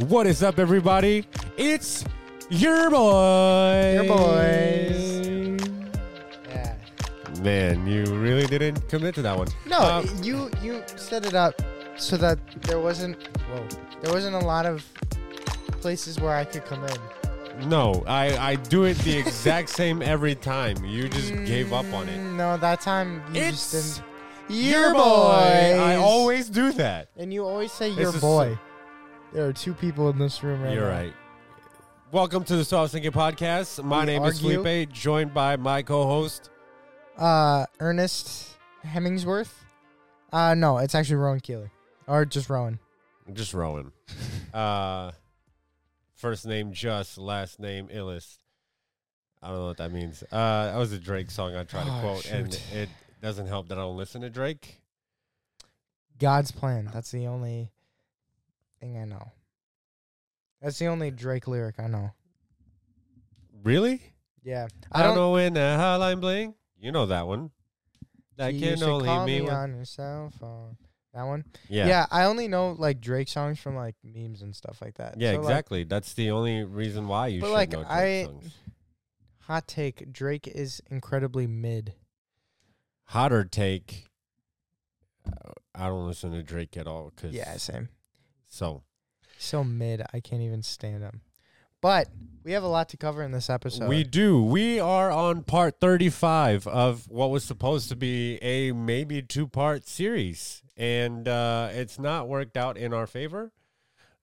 What is up, everybody? It's your boy. Your boys. Yeah. Man, you really didn't commit to that one. No, Um, you you set it up so that there wasn't whoa, there wasn't a lot of places where I could come in. no, I, I do it the exact same every time. You just gave up on it. Mm, No, that time you It's just didn't. Your boy. I always do that. and you always say your boy. There are two people in this room right now. You're now. right. Welcome to the Soft Thinking podcast. My We name is argue. Felipe, joined by my co-host. Uh, Ernest Hemingsworth. Uh, no, it's actually Rowan Keeler, or just Rowan. Just Rowan. uh, first name Just, last name Illis. I don't know what that means. Uh, that was a Drake song I tried to Oh, quote, and shoot. it doesn't help that I don't listen to Drake. God's plan. That's the only thing I know. That's the only Drake lyric I know. Really? Yeah, I, don't, know when the hotline bling. You know that one. That You can only call me on your cell phone. That one. Yeah. Yeah. I only know like Drake songs from like memes and stuff like that. Yeah, So, like, exactly. That's the only reason why you But, should like, know Drake I- songs. hot take: Drake is incredibly mid. Hotter take. uh, I don't listen to Drake at all. Cause Yeah, same. So So mid, I can't even stand him. But we have a lot to cover in this episode. we do. We are on part thirty-five of what was supposed to be a maybe two-part series, and uh, it's not worked out in our favor.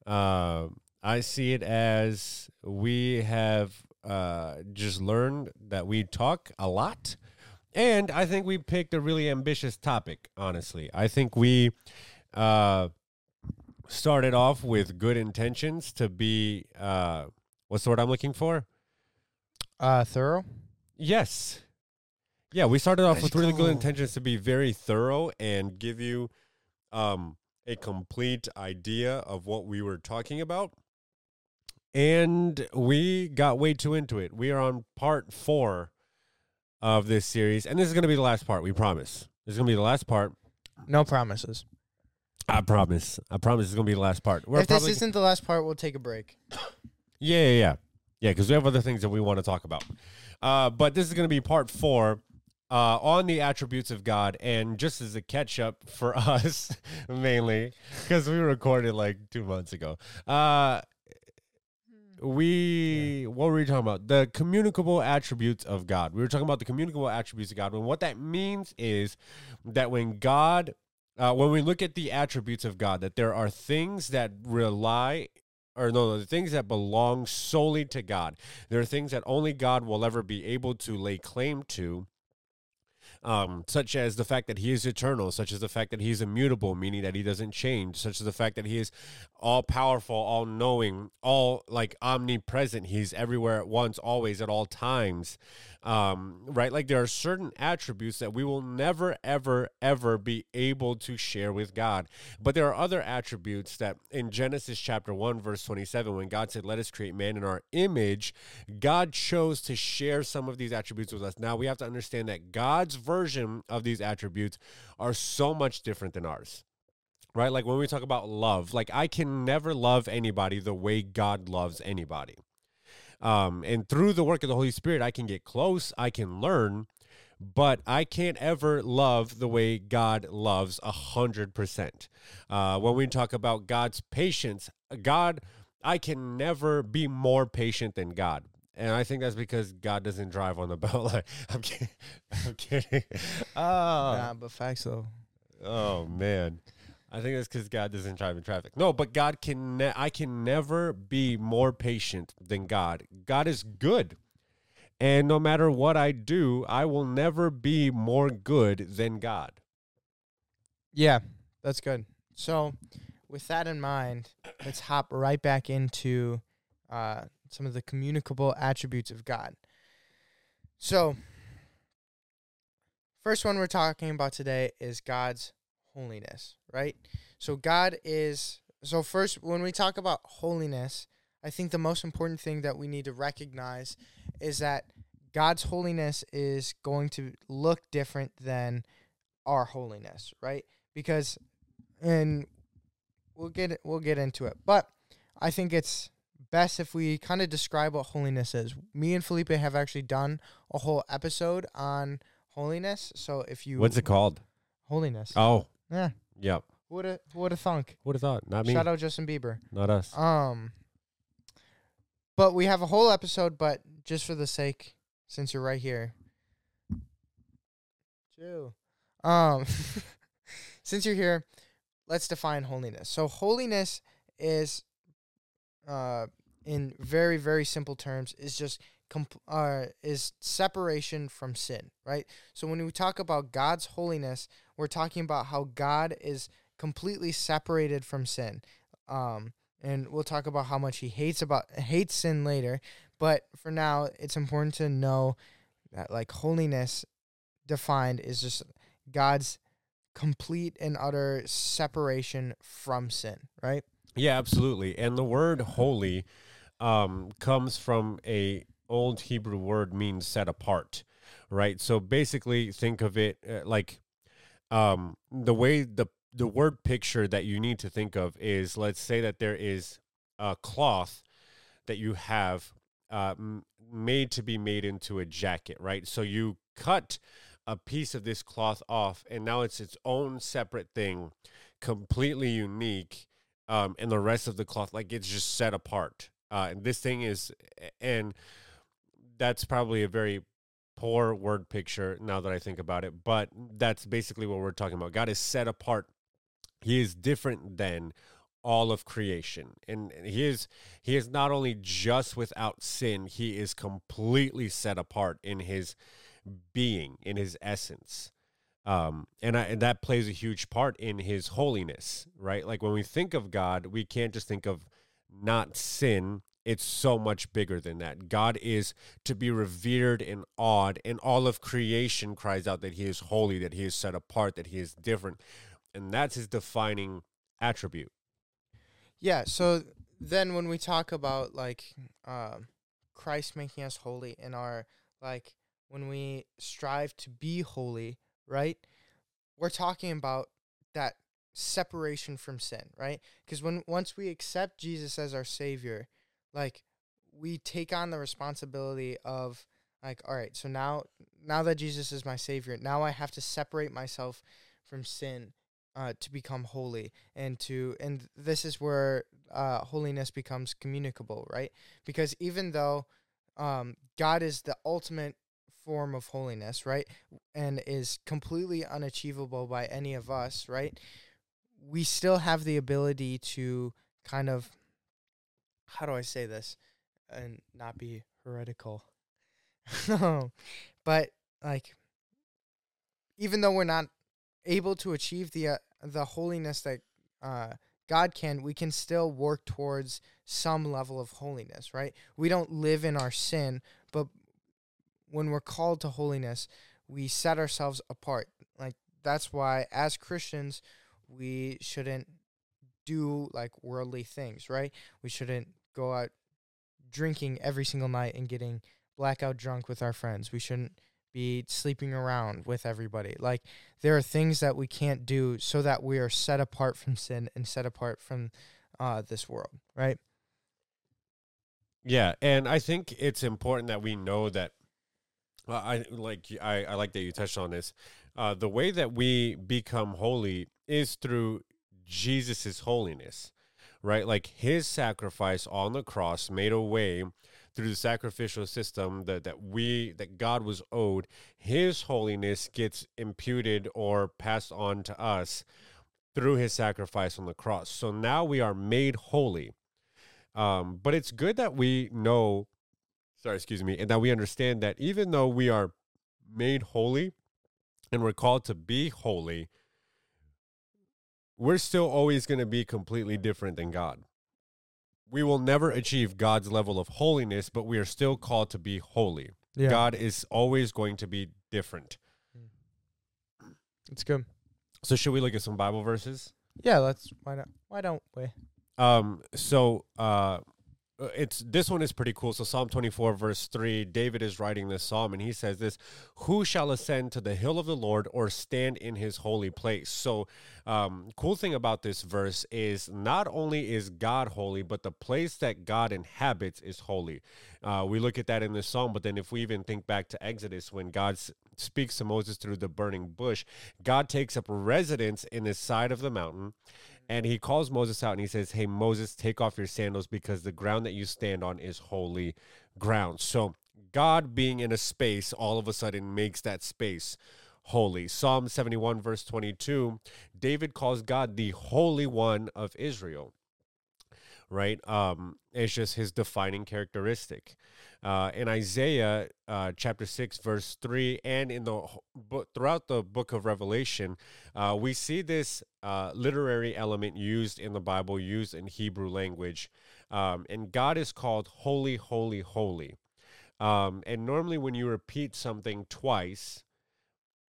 Uh, I see it as we have uh, just learned that we talk a lot. And I think we picked a really ambitious topic, honestly. I think we uh, started off with good intentions to be, uh, what's the word I'm looking for? uh thorough. Yes. Yeah, we started off with really good intentions to be very thorough and give you um, a complete idea of what we were talking about. And we got way too into it. We are on part four of this series, and this is going to be the last part. We promise. This is going to be the last part. No promises. I promise. I promise it's going to be the last part. We're if this probably- isn't the last part, we'll take a break. Yeah, yeah, yeah. Yeah, because we have other things that we want to talk about. Uh, but this is going to be part four uh, on the attributes of God. And just as a catch up for us, mainly, because we recorded like two months ago. Uh, we, what were we talking about? The communicable attributes of God. We were talking about the communicable attributes of God. And what that means is that when God, uh, when we look at the attributes of God, that there are things that rely or no, the things that belong solely to God. There are things that only God will ever be able to lay claim to. Um, such as the fact that he is eternal, such as the fact that he is immutable, meaning that he doesn't change, such as the fact that he is all powerful, all knowing, all like omnipresent. He's everywhere at once, always, at all times. Um, right? Like there are certain attributes that we will never, ever, ever be able to share with God. But there are other attributes that in Genesis chapter 1, verse 27, when God said, Let us create man in our image, God chose to share some of these attributes with us. Now we have to understand that God's version of these attributes are so much different than ours. Right? Like when we talk about love, like I can never love anybody the way God loves anybody. Um, and through the work of the Holy Spirit, I can get close, I can learn, but I can't ever love the way God loves a hundred percent. Uh, when we talk about God's patience, God, I can never be more patient than God. And I think that's because God doesn't drive on the belt. Like, I'm kidding. I'm kidding. Oh, Nah, but facts though. oh man. I think that's because God doesn't drive in traffic. No, but God can. Ne- I can never be more patient than God. God is good, and no matter what I do, I will never be more good than God. Yeah, that's good. So, with that in mind, let's hop right back into uh, some of the communicable attributes of God. So, first one we're talking about today is God's holiness, right? So, God is, so first, when we talk about holiness, I think the most important thing that we need to recognize is that God's holiness is going to look different than our holiness, right? Because and we'll get we'll get into it. But I think it's best if we kind of describe what holiness is. Me and Felipe have actually done a whole episode on holiness. So if you What's it called? holiness, Oh, yeah, yep. who would have who would have thunk? What have thought? Not me. Shout out Justin Bieber. Not us. Um, but we have a whole episode. But just for the sake, since you're right here, Chew. Um, since you're here, let's define holiness. So holiness is, uh, in very very simple terms, is just comp- uh, is separation from sin, right? So when we talk about God's holiness, we're talking about how God is completely separated from sin. Um, and we'll talk about how much he hates about hates sin later. But for now, it's important to know that like holiness defined is just God's complete and utter separation from sin, right? Yeah, absolutely. And the word holy um, comes from a old Hebrew word means set apart, right? So basically, think of it uh, like um, the way the the word picture that you need to think of is let's say that there is a cloth that you have uh, made to be made into a jacket, right? So you cut a piece of this cloth off, and now it's its own separate thing, completely unique um, and the rest of the cloth like it's just set apart. Uh, and this thing is, and that's probably a very poor word picture now that I think about it, but that's basically what we're talking about. God is set apart. He is different than all of creation, and he is he is not only just without sin, he is completely set apart in his being, in his essence um, and I, and that plays a huge part in his holiness, right? Like when we think of God, we can't just think of not sin. It's so much bigger than that. God is to be revered and awed, and all of creation cries out that He is holy, that He is set apart, that He is different, and that's His defining attribute. Yeah. So then when we talk about like um, Christ making us holy in our like when we strive to be holy, right? We're talking about that separation from sin, right? Because when once we accept Jesus as our savior, like we take on the responsibility of like all right, so now now that Jesus is my savior, now I have to separate myself from sin uh, to become holy and to and this is where uh, holiness becomes communicable, right? Because even though um, God is the ultimate form of holiness, right? And is completely unachievable by any of us, right? We still have the ability to kind of how do I say this and not be heretical. but like even though we're not able to achieve the uh, the holiness that uh, God can, we can still work towards some level of holiness, right? We don't live in our sin, but when we're called to holiness, we set ourselves apart. Like that's why as Christians, we shouldn't do like worldly things, right? We shouldn't go out drinking every single night and getting blackout drunk with our friends. We shouldn't be sleeping around with everybody. Like there are things that we can't do so that we are set apart from sin and set apart from uh, this world, right? Yeah, and I think it's important that we know that. Well, I like I, I like that you touched on this. Uh, the way that we become holy is through Jesus's holiness, right? Like His sacrifice on the cross made a way through the sacrificial system that, that we that God was owed. His holiness gets imputed or passed on to us through His sacrifice on the cross. So now we are made holy. Um, but it's good that we know, sorry, excuse me, and that we understand that even though we are made holy and we're called to be holy, we're still always going to be completely different than God. We will never achieve God's level of holiness, but we are still called to be holy. God is always going to be different. it's good. So should we look at some Bible verses? Yeah, let's why not? Why don't we? Um, so uh, it's this one is pretty cool. So Psalm 24 verse 3, David is writing this psalm and he says this, "Who shall ascend to the hill of the Lord or stand in his holy place?" So, um cool thing about this verse is not only is God holy, but the place that God inhabits is holy. Uh, we look at that in this psalm, but then if we even think back to Exodus when God speaks to Moses through the burning bush, God takes up residence in the side of the mountain and he calls Moses out and he says, Hey, Moses, take off your sandals because the ground that you stand on is holy ground. So, God being in a space all of a sudden makes that space holy. Psalm 71, verse 22, David calls God the Holy One of Israel. Right? Um, it's just his defining characteristic. Uh, in Isaiah uh, chapter 6, verse 3, and in the throughout the book of Revelation, uh, we see this uh, literary element used in the Bible, used in Hebrew language. Um, and God is called holy, holy, holy. Um, and normally, when you repeat something twice,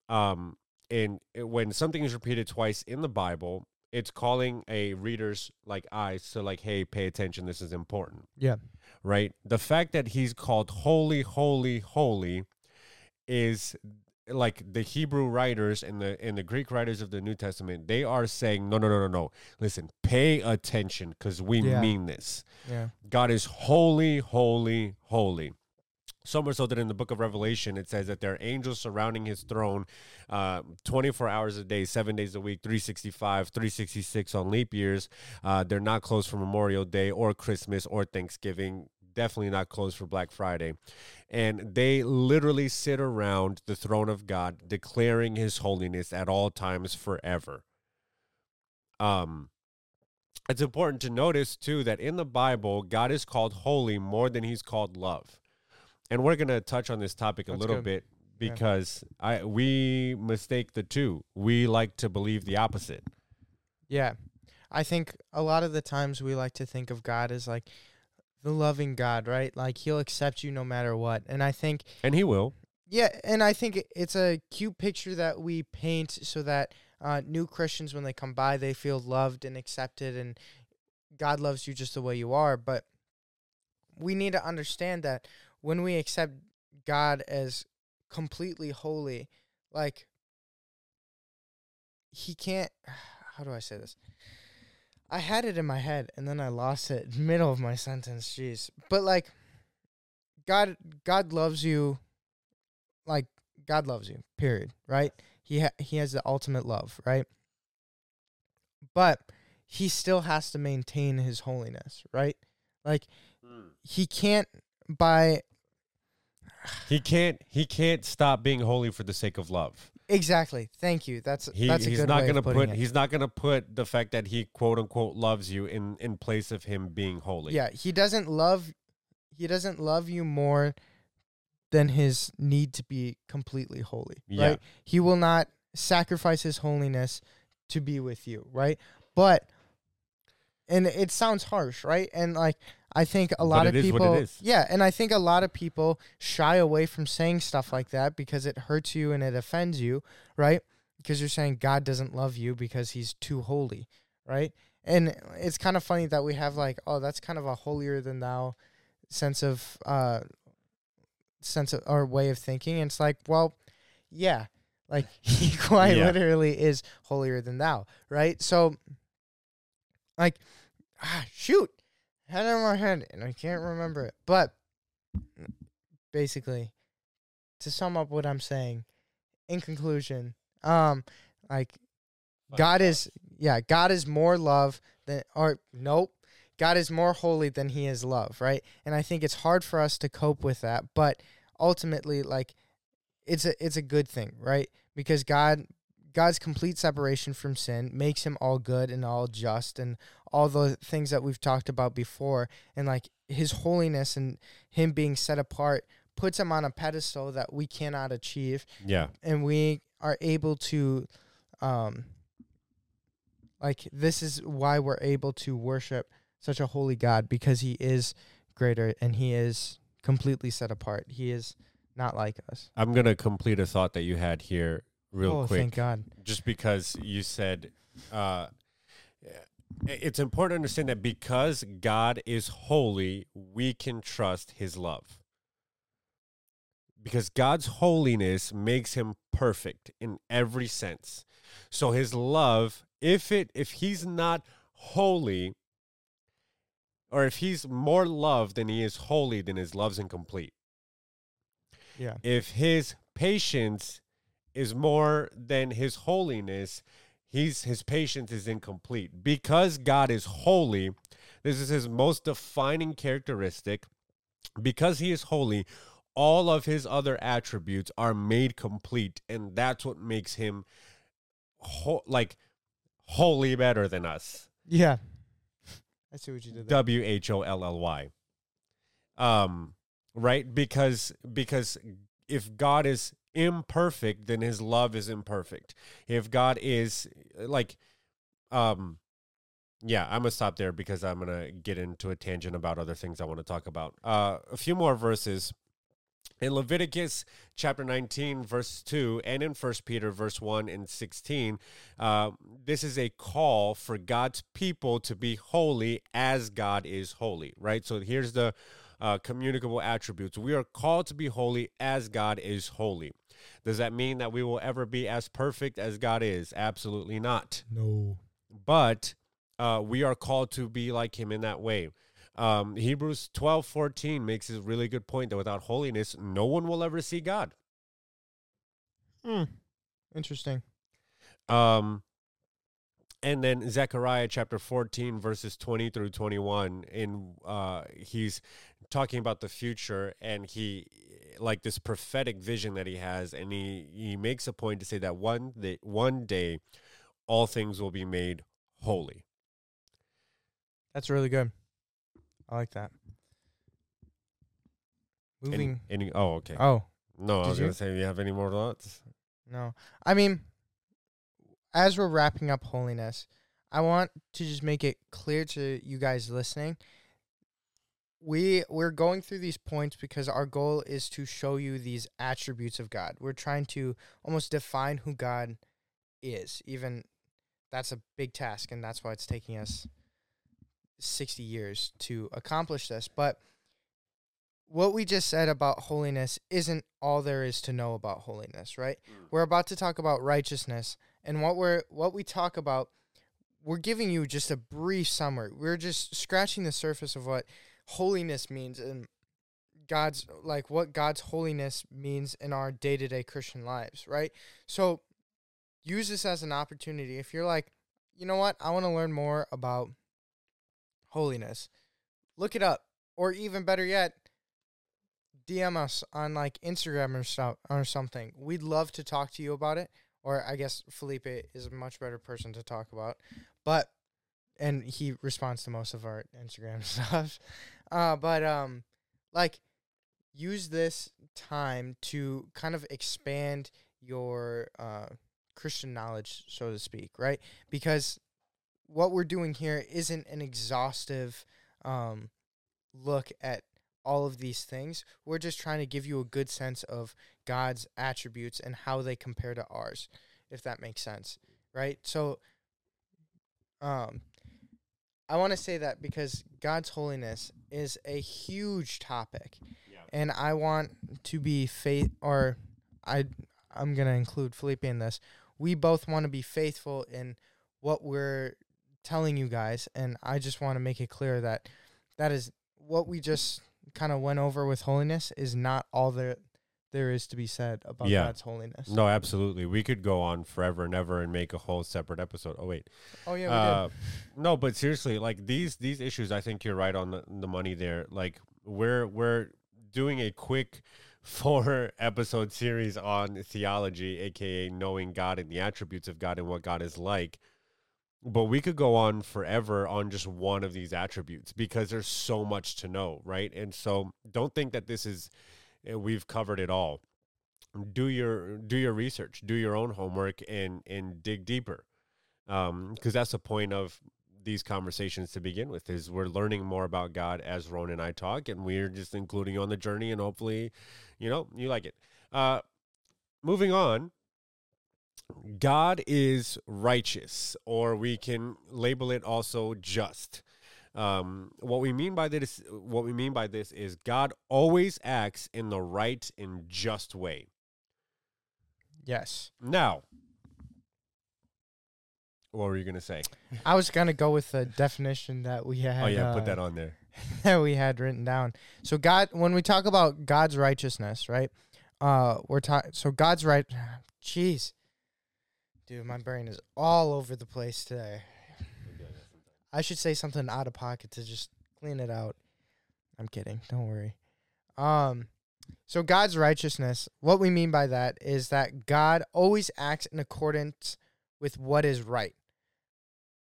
um, and when something is repeated twice in the Bible, it's calling a reader's like eyes to like, hey, pay attention. This is important Yeah. right? The fact that he's called holy, holy, holy is like the Hebrew writers and the and the Greek writers of the New Testament, they are saying, no, no, no, no, no. Listen, pay attention because we Yeah. mean this. Yeah. God is holy, holy, holy. So much so that in the book of Revelation, it says that there are angels surrounding his throne uh, 24 hours a day, seven days a week, 365, 366 on leap years. Uh, they're not closed for Memorial Day or Christmas or Thanksgiving. Definitely not closed for Black Friday. And they literally sit around the throne of God, declaring his holiness at all times forever. Um, it's important to notice too that in the Bible, God is called holy more than he's called love. And we're going to touch on this topic a That's little good. bit Yeah. because I we mistake the two. We like to believe the opposite. Yeah. I think a lot of the times we like to think of God as like the loving God, right? Like he'll accept you no matter what. And I think And he will. Yeah, and I think it's a cute picture that we paint so that uh, new Christians, when they come by, they feel loved and accepted, and God loves you just the way you are. But we need to understand that when we accept God as completely holy, like He can't. How do I say this? I had it in my head and then I lost it middle of my sentence. Jeez, but like, God, God loves you like God loves you. Period. Right? He ha- he has the ultimate love. Right? But he still has to maintain his holiness. Right? Like hmm. he can't by He can't he can't stop being holy for the sake of love. exactly. Thank you. That's He, that's a he's good not way to of putting put it. he's not to put the fact that he quote unquote loves you in in place of him being holy. Yeah, he doesn't love he doesn't love you more than his need to be completely holy. Yeah. Right? He will not sacrifice his holiness to be with you, right? But and it sounds harsh, right? And like I think a lot But of it is what it people is. Yeah, and I think a lot of people shy away from saying stuff like that because it hurts you and it offends you, right? Because you're saying God doesn't love you because he's too holy, right? And it's kind of funny that we have like, oh, that's kind of a holier than thou sense of uh sense of or way of thinking. And it's like, well, yeah, like he quite Yeah. literally is holier than thou, right? So like ah shoot. Had it in my head and I can't remember it. But basically, to sum up what I'm saying, in conclusion, um, like God is yeah, God is more love than or nope. God is more holy than he is love, right? And I think it's hard for us to cope with that, but ultimately like it's a it's a good thing, right? Because God God's complete separation from sin makes him all good and all just and all the things that we've talked about before and like his holiness and him being set apart puts him on a pedestal that we cannot achieve Yeah. and we are able to um like this is why we're able to worship such a holy God because he is greater and he is completely set apart. He is not like us. I'm going to complete a thought that you had here real oh, quick. thank God. just because you said uh it's important to understand that because God is holy, we can trust his love. Because God's holiness makes him perfect in every sense. So his love, if it if he's not holy or if he's more loved than he is holy, then his love's incomplete. Yeah. If his patience is more than his holiness, he's his patience is incomplete. Because God is holy, this is his most defining characteristic. Because he is holy, all of his other attributes are made complete, and that's what makes him ho- like wholly better than us. Yeah. I see what you did. W H O L L Y. Um, right? Because because if God is imperfect, then his love is imperfect. If God is like um yeah, I'm gonna stop there because I'm gonna get into a tangent about other things I want to talk about. Uh a few more verses in Leviticus chapter 19, verse 2, and in 1 Peter, verse 1 and 16, uh, this is a call for God's people to be holy as God is holy, right? So here's the uh, communicable attributes. We are called to be holy as God is holy. Does that mean that we will ever be as perfect as God is? Absolutely not. No. But uh, we are called to be like Him in that way. Um, Hebrews 12 14 makes a really good point that without holiness, no one will ever see God. Hmm. Interesting. Um, and then Zechariah chapter 14, verses 20 through 21, in uh, he's talking about the future and he like this prophetic vision that he has, and he, he makes a point to say that one day, one day all things will be made holy. That's really good. I like that. Any- Moving. any, oh, okay. oh, no, I did was you? to say, you have any more thoughts? no. I mean, as we're wrapping up holiness, I want to just make it clear to you guys listening. We we're going through these points because our goal is to show you these attributes of God. We're trying to almost define who God is. Even that's a big task and that's why it's taking us 60 years to accomplish this. But what we just said about holiness isn't all there is to know about holiness, right? Mm. We're about to talk about righteousness, and what we're what we talk about, we're giving you just a brief summary. We're just scratching the surface of what holiness means and God's like what God's holiness means in our day-to-day Christian lives, right? So use this as an opportunity. If you're like, you know what, I want to learn more about holiness. Look it up. Or even better yet, DM us on like Instagram or stuff or something. We'd love to talk to you about it. Or I guess Felipe is a much better person to talk about. But and he responds to most of our Instagram stuff. Uh but um like use this time to kind of expand your uh Christian knowledge, so to speak, right? Because what we're doing here isn't an exhaustive um, look at all of these things. We're just trying to give you a good sense of God's attributes and how they compare to ours, if that makes sense, right? So, um, I want to say that because God's holiness is a huge topic, Yeah. and I want to be faith, or I, I'm gonna include Felipe in this. We both want to be faithful in what we're telling you guys, and I just want to make it clear that that is what we just kind of went over with holiness is not all there there is to be said about Yeah. God's holiness. No, absolutely. We could go on forever and ever and make a whole separate episode. Oh, wait. Oh yeah, we Uh, no, but seriously, like these these issues, I think you're right on the, the money there. Like we're we're doing a quick four episode series on theology, aka knowing God and the attributes of God and what God is like. But we could go on forever on just one of these attributes because there's so much to know, right? And so don't think that this is we've covered it all. Do your do your research, do your own homework, and and dig deeper um because that's the point of these conversations to begin with is we're learning more about god as ron and i talk and we're just including you on the journey and hopefully you know you like it uh moving on God is righteous, or we can label it also just. Um, what we mean by this, what we mean by this is God always acts in the right and just way. Yes. Now, what were you gonna say? I was gonna go with the definition that we had. oh yeah, uh, put that on there. that we had written down. So God, when we talk about God's righteousness, right? Uh, we're talking. So God's right. Jeez, dude, my brain is all over the place today. I should say something out of pocket to just clean it out. I'm kidding. Don't worry. Um, so God's righteousness. What we mean by that is that God always acts in accordance with what is right.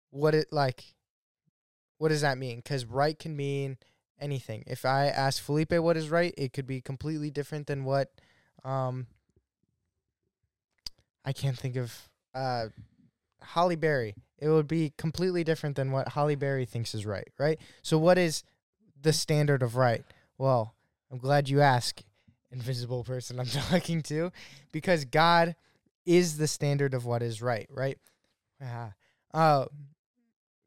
What it like what does that mean? Because right can mean anything. If I ask Felipe what is right, it could be completely different than what um I can't think of uh Halle Berry. It would be completely different than what Halle Berry thinks is right, right? So what is the standard of right? Well, I'm glad you ask, invisible person I'm talking to, because God is the standard of what is right, right? Ah. Uh,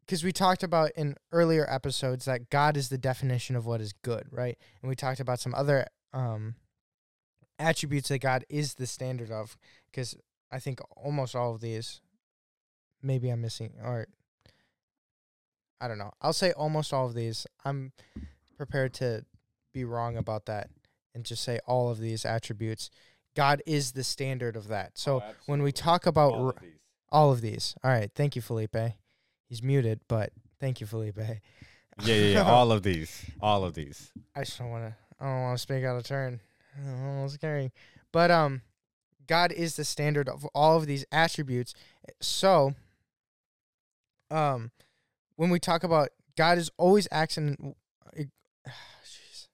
because we talked about in earlier episodes that God is the definition of what is good, right? And we talked about some other um, attributes that God is the standard of. Because I think almost all of these, maybe I'm missing, or I don't know. I'll say almost all of these. I'm prepared to be wrong about that and just say all of these attributes. God is the standard of that. So when we talk about All of these. all of these, all right, thank you, Felipe. He's muted, but thank you, Felipe. Yeah, yeah, yeah. all of these. All of these. I just don't want to. I don't want to speak out of turn. It's scary, but um, God is the standard of all of these attributes. So, um, when we talk about God is always acts in, jeez.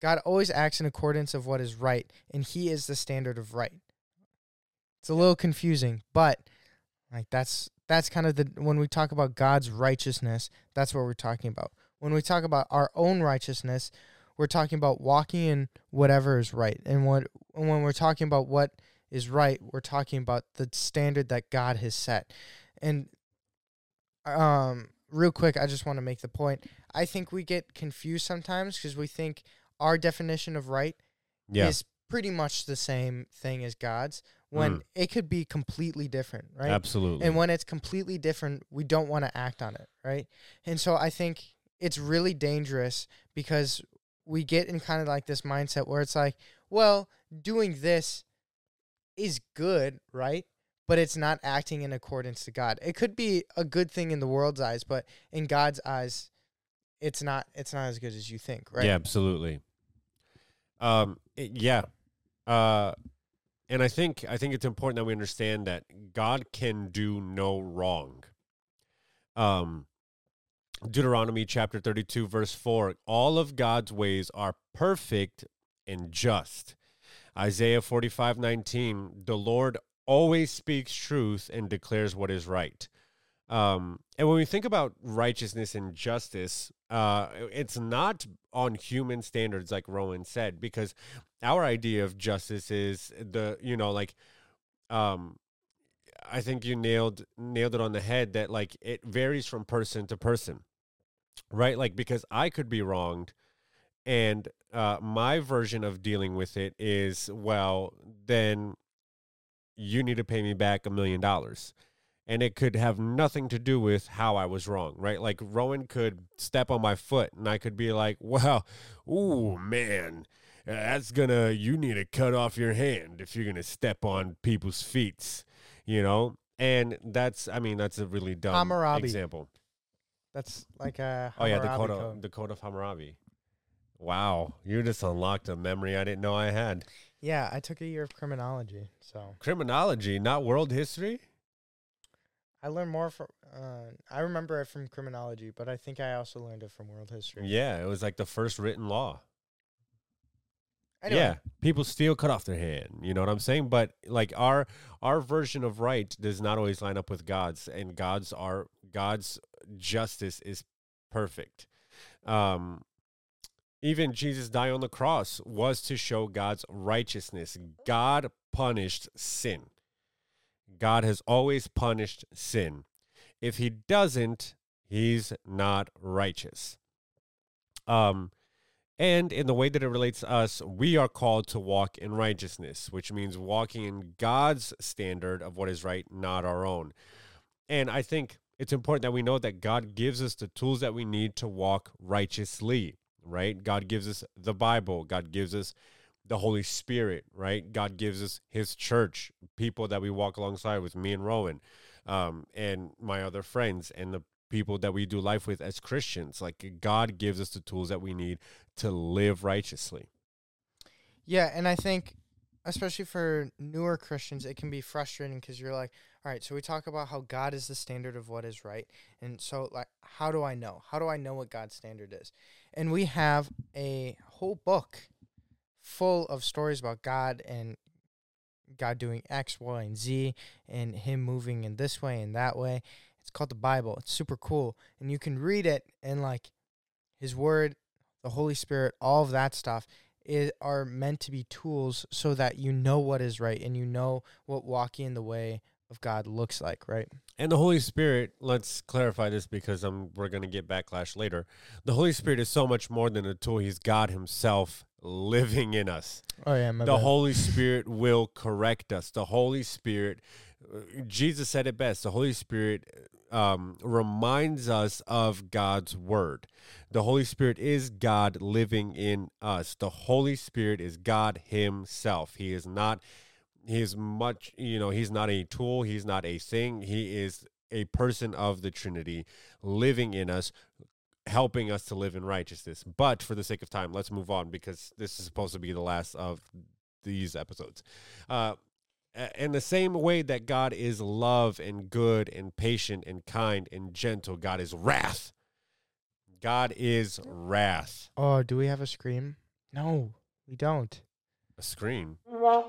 God always acts in accordance of what is right, and He is the standard of right. It's a little confusing, but like that's that's kind of the when we talk about God's righteousness, that's what we're talking about. When we talk about our own righteousness, we're talking about walking in whatever is right. And what and when we're talking about what is right, we're talking about the standard that God has set. And um real quick, I just want to make the point. I think we get confused sometimes because we think our definition of right Yeah. is pretty much the same thing as God's when Mm. it could be completely different, right? Absolutely. And when it's completely different, we don't want to act on it, right? And so I think it's really dangerous because we get in kind of like this mindset where it's like, well, doing this is good, right? But it's not acting in accordance to God. It could be a good thing in the world's eyes, but in God's eyes, it's not it's not as good as you think, right? Yeah, absolutely. Um, it- yeah, uh, and I think I think it's important that we understand that God can do no wrong. Um, Deuteronomy chapter thirty-two, verse four: All of God's ways are perfect and just. Isaiah forty-five, nineteen: The Lord always speaks truth and declares what is right. Um, and when we think about righteousness and justice, uh, it's not on human standards, like Rowan said, because our idea of justice is the, you know, like, um, I think you nailed nailed it on the head that like it varies from person to person, right? Like because I could be wronged, and uh, my version of dealing with it is well, then you need to pay me back a million dollars and it could have nothing to do with how I was wrong, right? Like Rowan could step on my foot and I could be like, well, ooh, man, that's gonna, you need to cut off your hand if you're gonna step on people's feet, you know? And that's, I mean, that's a really dumb Hammurabi. example. That's like a Oh, yeah, the code, code. of, the code of Hammurabi. Wow, you just unlocked a memory I didn't know I had. Yeah, I took a year of criminology, so Criminology, not world history? I learned more from. Uh, I remember it from criminology, but I think I also learned it from world history. Yeah, it was like the first written law. Anyway, Yeah, people still cut off their hand. You know what I'm saying? But like our our version of right does not always line up with God's, and God's are God's justice is perfect. Um, even Jesus dying on the cross was to show God's righteousness. God punished sin. God has always punished sin. If he doesn't, he's not righteous. Um, and in the way that it relates to us, we are called to walk in righteousness, which means walking in God's standard of what is right, not our own. And I think it's important that we know that God gives us the tools that we need to walk righteously, right? God gives us the Bible, God gives us the Holy Spirit, right? God gives us His church, people that we walk alongside with, me and Rowan, um, and my other friends, and the people that we do life with as Christians. Like God gives us the tools that we need to live righteously. Yeah, and I think especially for newer Christians, it can be frustrating because you're like, all right, so we talk about how God is the standard of what is right. And so like how do I know? How do I know what God's standard is? And we have a whole book full of stories about God and God doing X, Y, and Z and him moving in this way and that way. It's called the Bible. It's super cool. And you can read it and like his word, the Holy Spirit, all of that stuff is are meant to be tools so that you know what is right and you know what walking in the way of God looks like, right? And the Holy Spirit, let's clarify this because um, we're going to get backlash later. The Holy Spirit is so much more than a tool. He's God Himself living in us. Oh yeah, the bad. Holy Spirit will correct us. The Holy Spirit, Jesus said it best. The Holy Spirit um, reminds us of God's word. The Holy Spirit is God living in us. The Holy Spirit is God Himself. He is not. He is much. You know. He's not a tool. He's not a thing. He is a person of the Trinity living in us, helping us to live in righteousness. But for the sake of time, let's move on because this is supposed to be the last of these episodes. Uh, in the same way that God is love and good and patient and kind and gentle, God is wrath. God is wrath. Oh, do we have a scream? No, we don't. A scream? I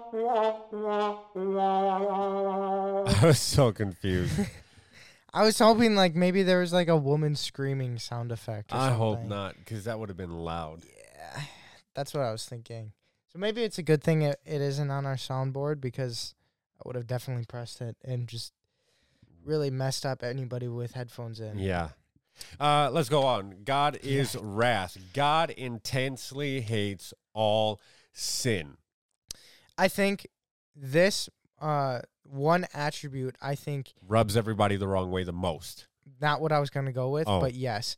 was so confused. I was hoping like maybe there was like a woman screaming sound effect. I something. hope not, because that would have been loud. Yeah, that's what I was thinking. So maybe it's a good thing it, it isn't on our soundboard because I would have definitely pressed it and just really messed up anybody with headphones in. Yeah. Uh, let's go on. God is wrath. God intensely hates all sin. I think this uh, one attribute I think rubs everybody the wrong way the most. Not what I was going to go with, oh. but yes.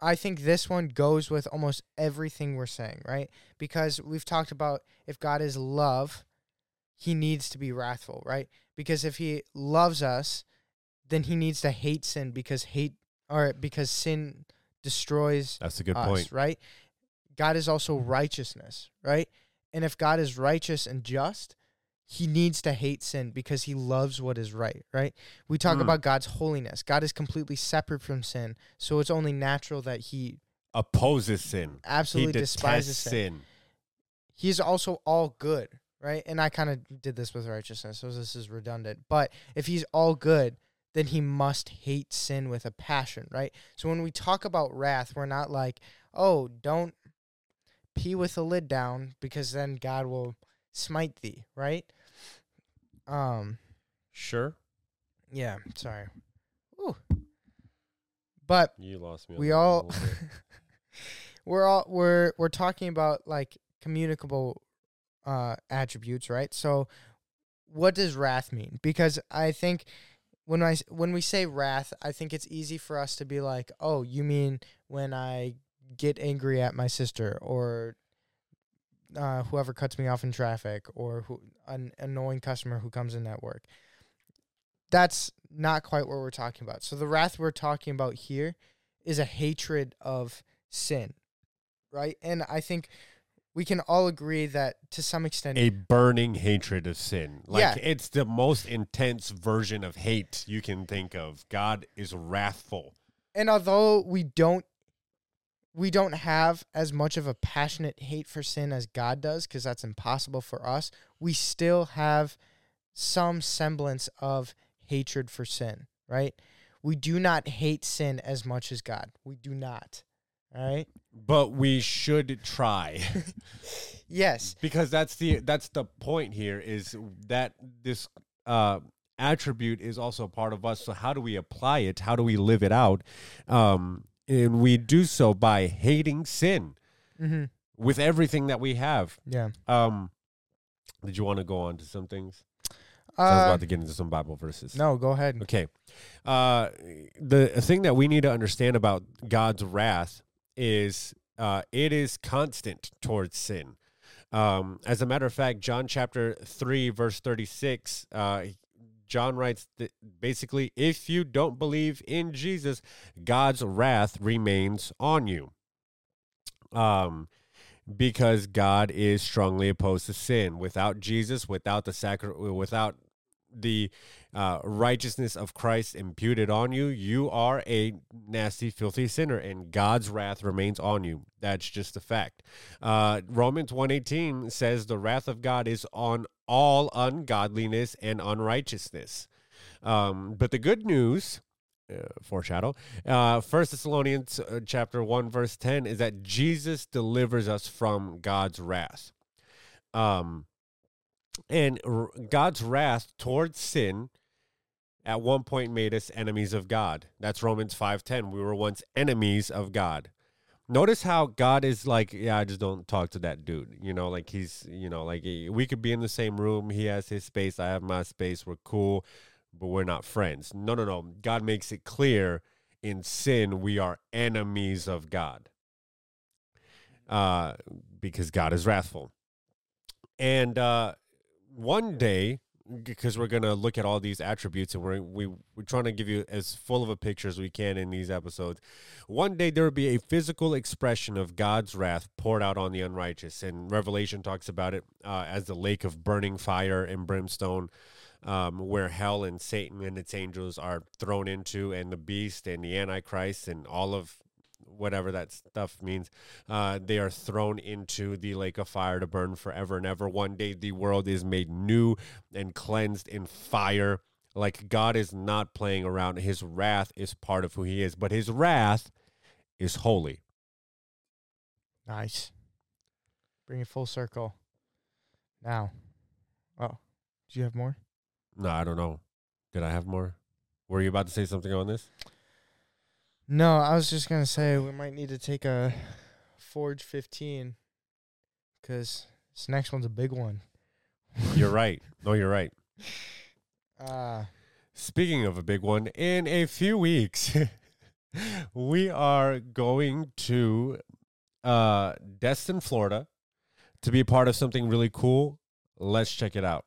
I think this one goes with almost everything we're saying, right? Because we've talked about if God is love, he needs to be wrathful, right? Because if he loves us, then he needs to hate sin because hate or because sin destroys That's a good us, point. right? God is also righteousness, right? And if God is righteous and just, he needs to hate sin because he loves what is right, right? We talk mm. about God's holiness. God is completely separate from sin. So it's only natural that he opposes sin. Absolutely he despises sin. sin. He's also all good, right? And I kind of did this with righteousness, so this is redundant. But if he's all good, then he must hate sin with a passion, right? So when we talk about wrath, we're not like, oh, don't pee with the lid down because then God will smite thee, right? Um, sure. Yeah, sorry. Ooh. But you lost me. We all we're all we're we're talking about like communicable uh attributes, right? So what does wrath mean? Because I think when I when we say wrath, I think it's easy for us to be like, "Oh, you mean when I get angry at my sister or uh, whoever cuts me off in traffic or who an annoying customer who comes in at work. That's not quite what we're talking about. So the wrath we're talking about here is a hatred of sin, right? And I think we can all agree that to some extent a burning hatred of sin. Like yeah. it's the most intense version of hate you can think of. God is wrathful. And although we don't we don't have as much of a passionate hate for sin as God does because that's impossible for us. We still have some semblance of hatred for sin, right? We do not hate sin as much as God. We do not. All right? But we should try. yes. Because that's the that's the point here is that this uh attribute is also part of us. So how do we apply it? How do we live it out? Um, and we do so by hating sin Mm-hmm. with everything that we have. Yeah. Um, did you want to go on to some things? So I was Uh, about to get into some Bible verses. no, go ahead. Okay. Uh, the thing that we need to understand about God's wrath is uh, it is constant towards sin. Um, as a matter of fact, John chapter 3, verse 36, uh, John writes that basically, if you don't believe in Jesus, God's wrath remains on you. Um, because God is strongly opposed to sin. Without Jesus, without the sacri- without the uh, righteousness of Christ imputed on you, you are a nasty, filthy sinner, and God's wrath remains on you. That's just a fact. Uh, Romans 1.18 says the wrath of God is on all ungodliness and unrighteousness. Um, but the good news, uh, foreshadow, uh, First Thessalonians uh, chapter 1, verse 10 is that Jesus delivers us from God's wrath. Um, and God's wrath towards sin at one point made us enemies of God. That's Romans 5:10. We were once enemies of God. Notice how God is like, yeah, I just don't talk to that dude. You know, like he's, you know, like eh, we could be in the same room. He has his space, I have my space. We're cool, but we're not friends. No, no, no. God makes it clear in sin we are enemies of God. Uh because God is wrathful. And uh one day because we're gonna look at all these attributes and we're we, we're trying to give you as full of a picture as we can in these episodes. One day there will be a physical expression of god's wrath poured out on the unrighteous and revelation talks about it uh, as the lake of burning fire and brimstone um, where hell and satan and its angels are thrown into and the beast and the antichrist and all of whatever that stuff means, uh, they are thrown into the lake of fire to burn forever and ever. One day the world is made new and cleansed in fire. Like God is not playing around. His wrath is part of who he is, but his wrath is holy. Nice. Bring it full circle. Now. Oh, do you have more? No, I don't know. Did I have more? Were you about to say something on this? No, I was just gonna say we might need to take a Forge 15 because this next one's a big one. You're right. No, you're right. Uh, Speaking of a big one, in a few weeks, we are going to uh, Destin, Florida, to be part of something really cool. Let's check it out.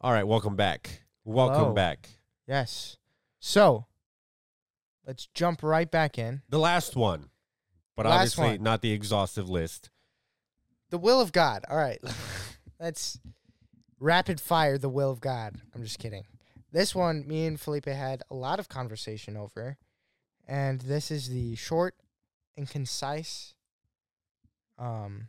All right, welcome back. Welcome Hello. back. yes. So let's jump right back in. The last one, but Last obviously one. not the exhaustive list. The will of God. All right. Let's rapid fire the will of God. I'm just kidding. This one, me and Felipe had a lot of conversation over. And this is the short and concise um,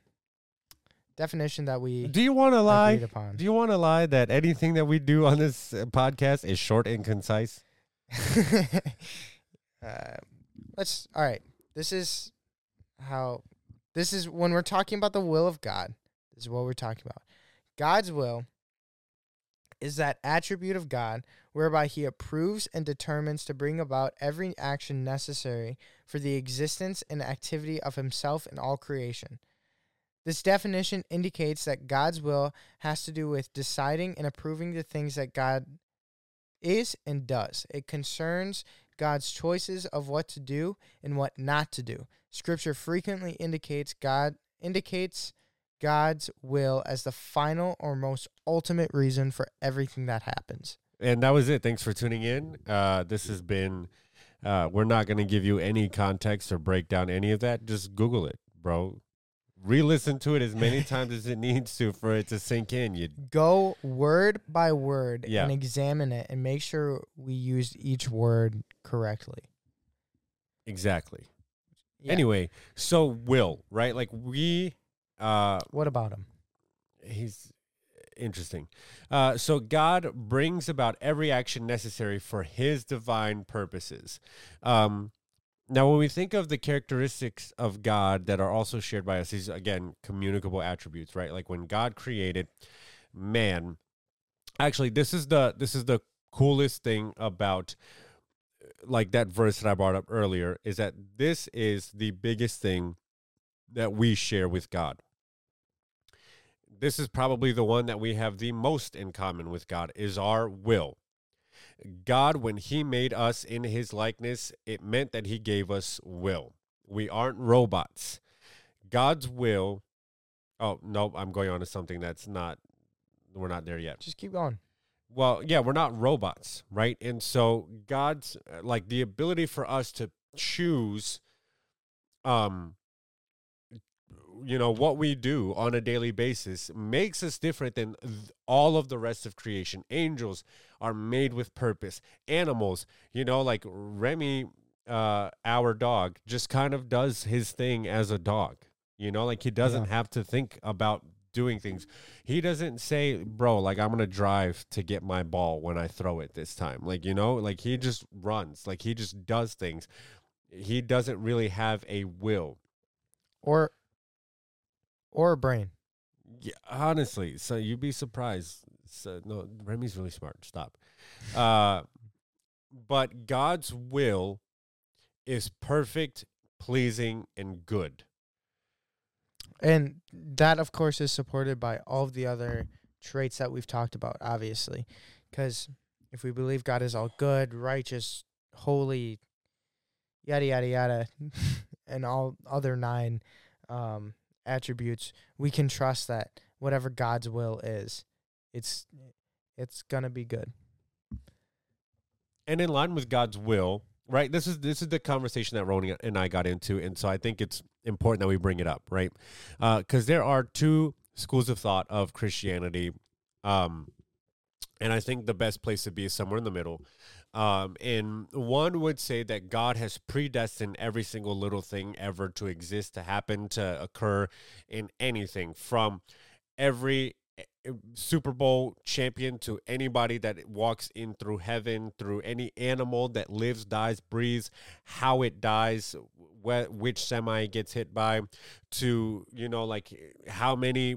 definition that we Do you want to lie? Do you want to lie that anything that we do on this uh, podcast is short and concise? uh, let's all right. This is how this is when we're talking about the will of God. This is what we're talking about. God's will is that attribute of God whereby he approves and determines to bring about every action necessary for the existence and activity of himself and all creation. This definition indicates that God's will has to do with deciding and approving the things that God is and does. It concerns God's choices of what to do and what not to do. Scripture frequently indicates God indicates God's will as the final or most ultimate reason for everything that happens. And that was it. Thanks for tuning in. Uh, this has been. Uh, we're not going to give you any context or break down any of that. Just Google it, bro. Re-listen to it as many times as it needs to for it to sink in. You Go word by word Yeah. and examine it and make sure we used each word correctly. exactly. Yeah. Anyway, so will right? Like we, uh, what about him? he's interesting. Uh, so God brings about every action necessary for His divine purposes. Um, now, when we think of the characteristics of God that are also shared by us, these again communicable attributes, right? Like when God created man. Actually, this is the this is the coolest thing about like that verse that I brought up earlier is that this is the biggest thing that we share with God. This is probably the one that we have the most in common with God is our will. God, when He made us in His likeness, it meant that He gave us will. We aren't robots. God's will. Oh, no, I'm going on to something that's not, we're not there yet. Just keep going. Well, yeah, we're not robots, right? And so God's like the ability for us to choose um you know what we do on a daily basis makes us different than th- all of the rest of creation. Angels are made with purpose. Animals, you know, like Remy uh our dog just kind of does his thing as a dog. You know, like he doesn't Yeah. have to think about doing things. He doesn't say, "Bro, like I'm going to drive to get my ball when I throw it this time." Like, you know, like he just runs. Like he just does things. He doesn't really have a will. Or or a brain. Yeah, honestly, so you'd be surprised. So no, Remy's really smart. Stop. Uh, but God's will is perfect, pleasing, and good. And that, of course, is supported by all of the other traits that we've talked about, obviously. Because if we believe God is all good, righteous, holy, yada, yada, yada, and all other nine um, attributes, we can trust that whatever God's will is, it's it's gonna be good. and in line with God's will, right? This is this is the conversation that Ronnie and I got into, and so I think it's important that we bring it up, right? Because there are two schools of thought of Christianity, um, and I think the best place to be is somewhere in the middle. Um, and one would say that God has predestined every single little thing ever to exist, to happen, to occur in anything from every Super Bowl champion to anybody that walks in through heaven, through any animal that lives, dies, breathes, how it dies, wh- which semi gets hit by, to you know like how many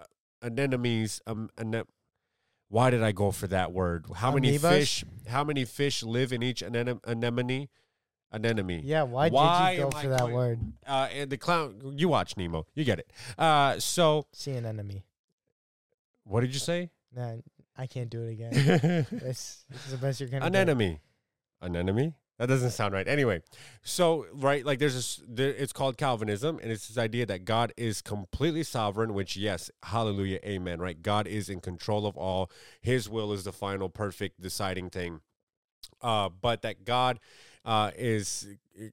uh, anemones um ane- why did I go for that word? How many Amoebas? fish? How many fish live in each anem- anemone? Anemone. Yeah, why, Why did you am go I for that going- word? Uh, and the clown. You watch Nemo. You get it. Uh, so See an enemy. What did you say? Nah, I can't do it again. An this, this is the best you're gonna get. enemy. An enemy? That doesn't sound right. Anyway, so right, like there's this. There, it's called Calvinism, and it's this idea that God is completely sovereign. Which, yes, hallelujah, amen. Right, God is in control of all. His will is the final, perfect, deciding thing. Uh, but that God uh, is,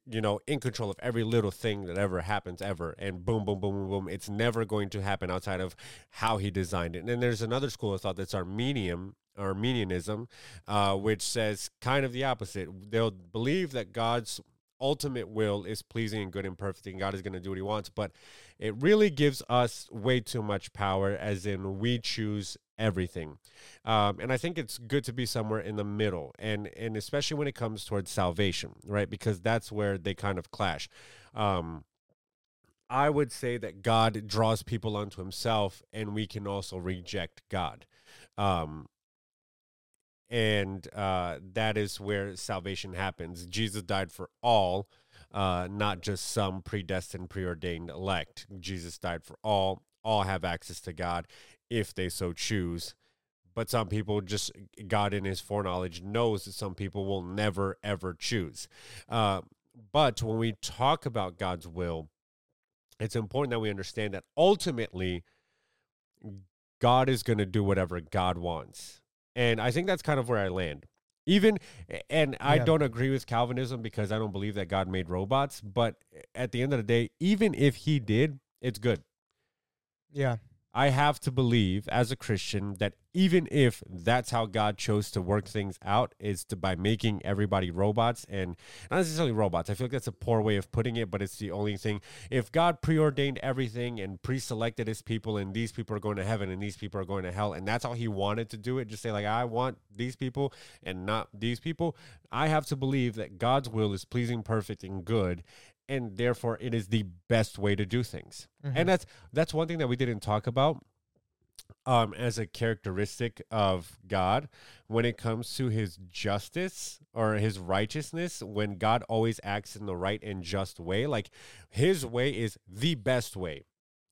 you know, in control of every little thing that ever happens ever, and boom, boom, boom, boom, boom. It's never going to happen outside of how He designed it. And then there's another school of thought that's Arminian, Arminianism, uh, which says kind of the opposite. They'll believe that God's ultimate will is pleasing and good and perfect, and God is going to do what He wants. But it really gives us way too much power, as in we choose everything. Um, and I think it's good to be somewhere in the middle, and and especially when it comes towards salvation, right? Because that's where they kind of clash. Um, I would say that God draws people unto Himself, and we can also reject God. Um, and uh, that is where salvation happens. Jesus died for all, uh, not just some predestined, preordained elect. Jesus died for all. All have access to God if they so choose. But some people just, God in his foreknowledge knows that some people will never, ever choose. Uh, but when we talk about God's will, it's important that we understand that ultimately, God is going to do whatever God wants. And I think that's kind of where I land. Even, and I Yeah. don't agree with Calvinism because I don't believe that God made robots. But eh, at the end of the day, even if he did, it's good. Yeah. I have to believe as a Christian that even if that's how God chose to work things out is to by making everybody robots and not necessarily robots. I feel like that's a poor way of putting it, but it's the only thing. If God preordained everything and pre-selected his people and these people are going to heaven and these people are going to hell and that's how he wanted to do it, just say like I want these people and not these people, I have to believe that God's will is pleasing, perfect and good and therefore it is the best way to do things. Mhm. And that's that's one thing that we didn't talk about um as a characteristic of God when it comes to his justice or his righteousness when God always acts in the right and just way like his way is the best way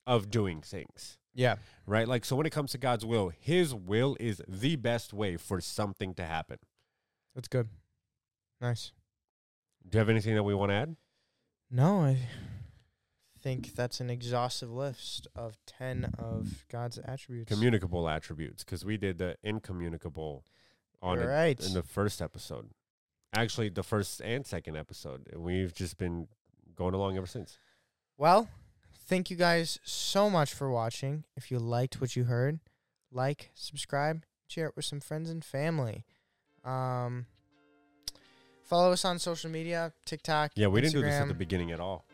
of doing things Yeah. right like so when it comes to God's will his will is the best way for something to happen That's good. Nice. do you have anything that we want to add No, I think that's an exhaustive list of 10 of God's attributes. communicable attributes because we did the incommunicable on right. in the first episode. Actually, the first and second episode. And we've just been going along ever since. Well, thank you guys so much for watching. If you liked what you heard, like, subscribe, share it with some friends and family. Um, follow us on social media, TikTok. Yeah, we didn't do this at the beginning at all.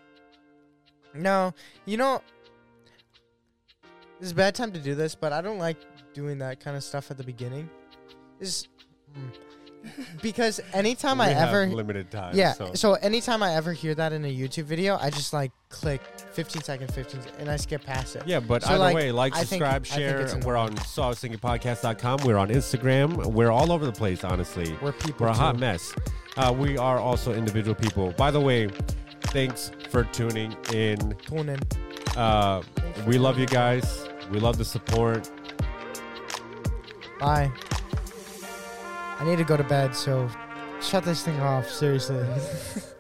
No, you know, it's a bad time to do this, but I don't like doing that kind of stuff at the beginning. Is mm, because anytime I have ever limited time. yeah, So. so anytime I ever hear that in a YouTube video, I just like click 15 second, 15, and I skip past it. yeah, but So, either like, way, like, I subscribe, think share. We're on so I was thinking podcast.com. We're on Instagram. We're all over the place, honestly. We're people. We're a hot mess. Uh, we are also individual people. By the way, thanks for tuning in. Tune in. Uh, we love you guys. We love the support. Bye. I need to go to bed, so shut this thing off. Seriously.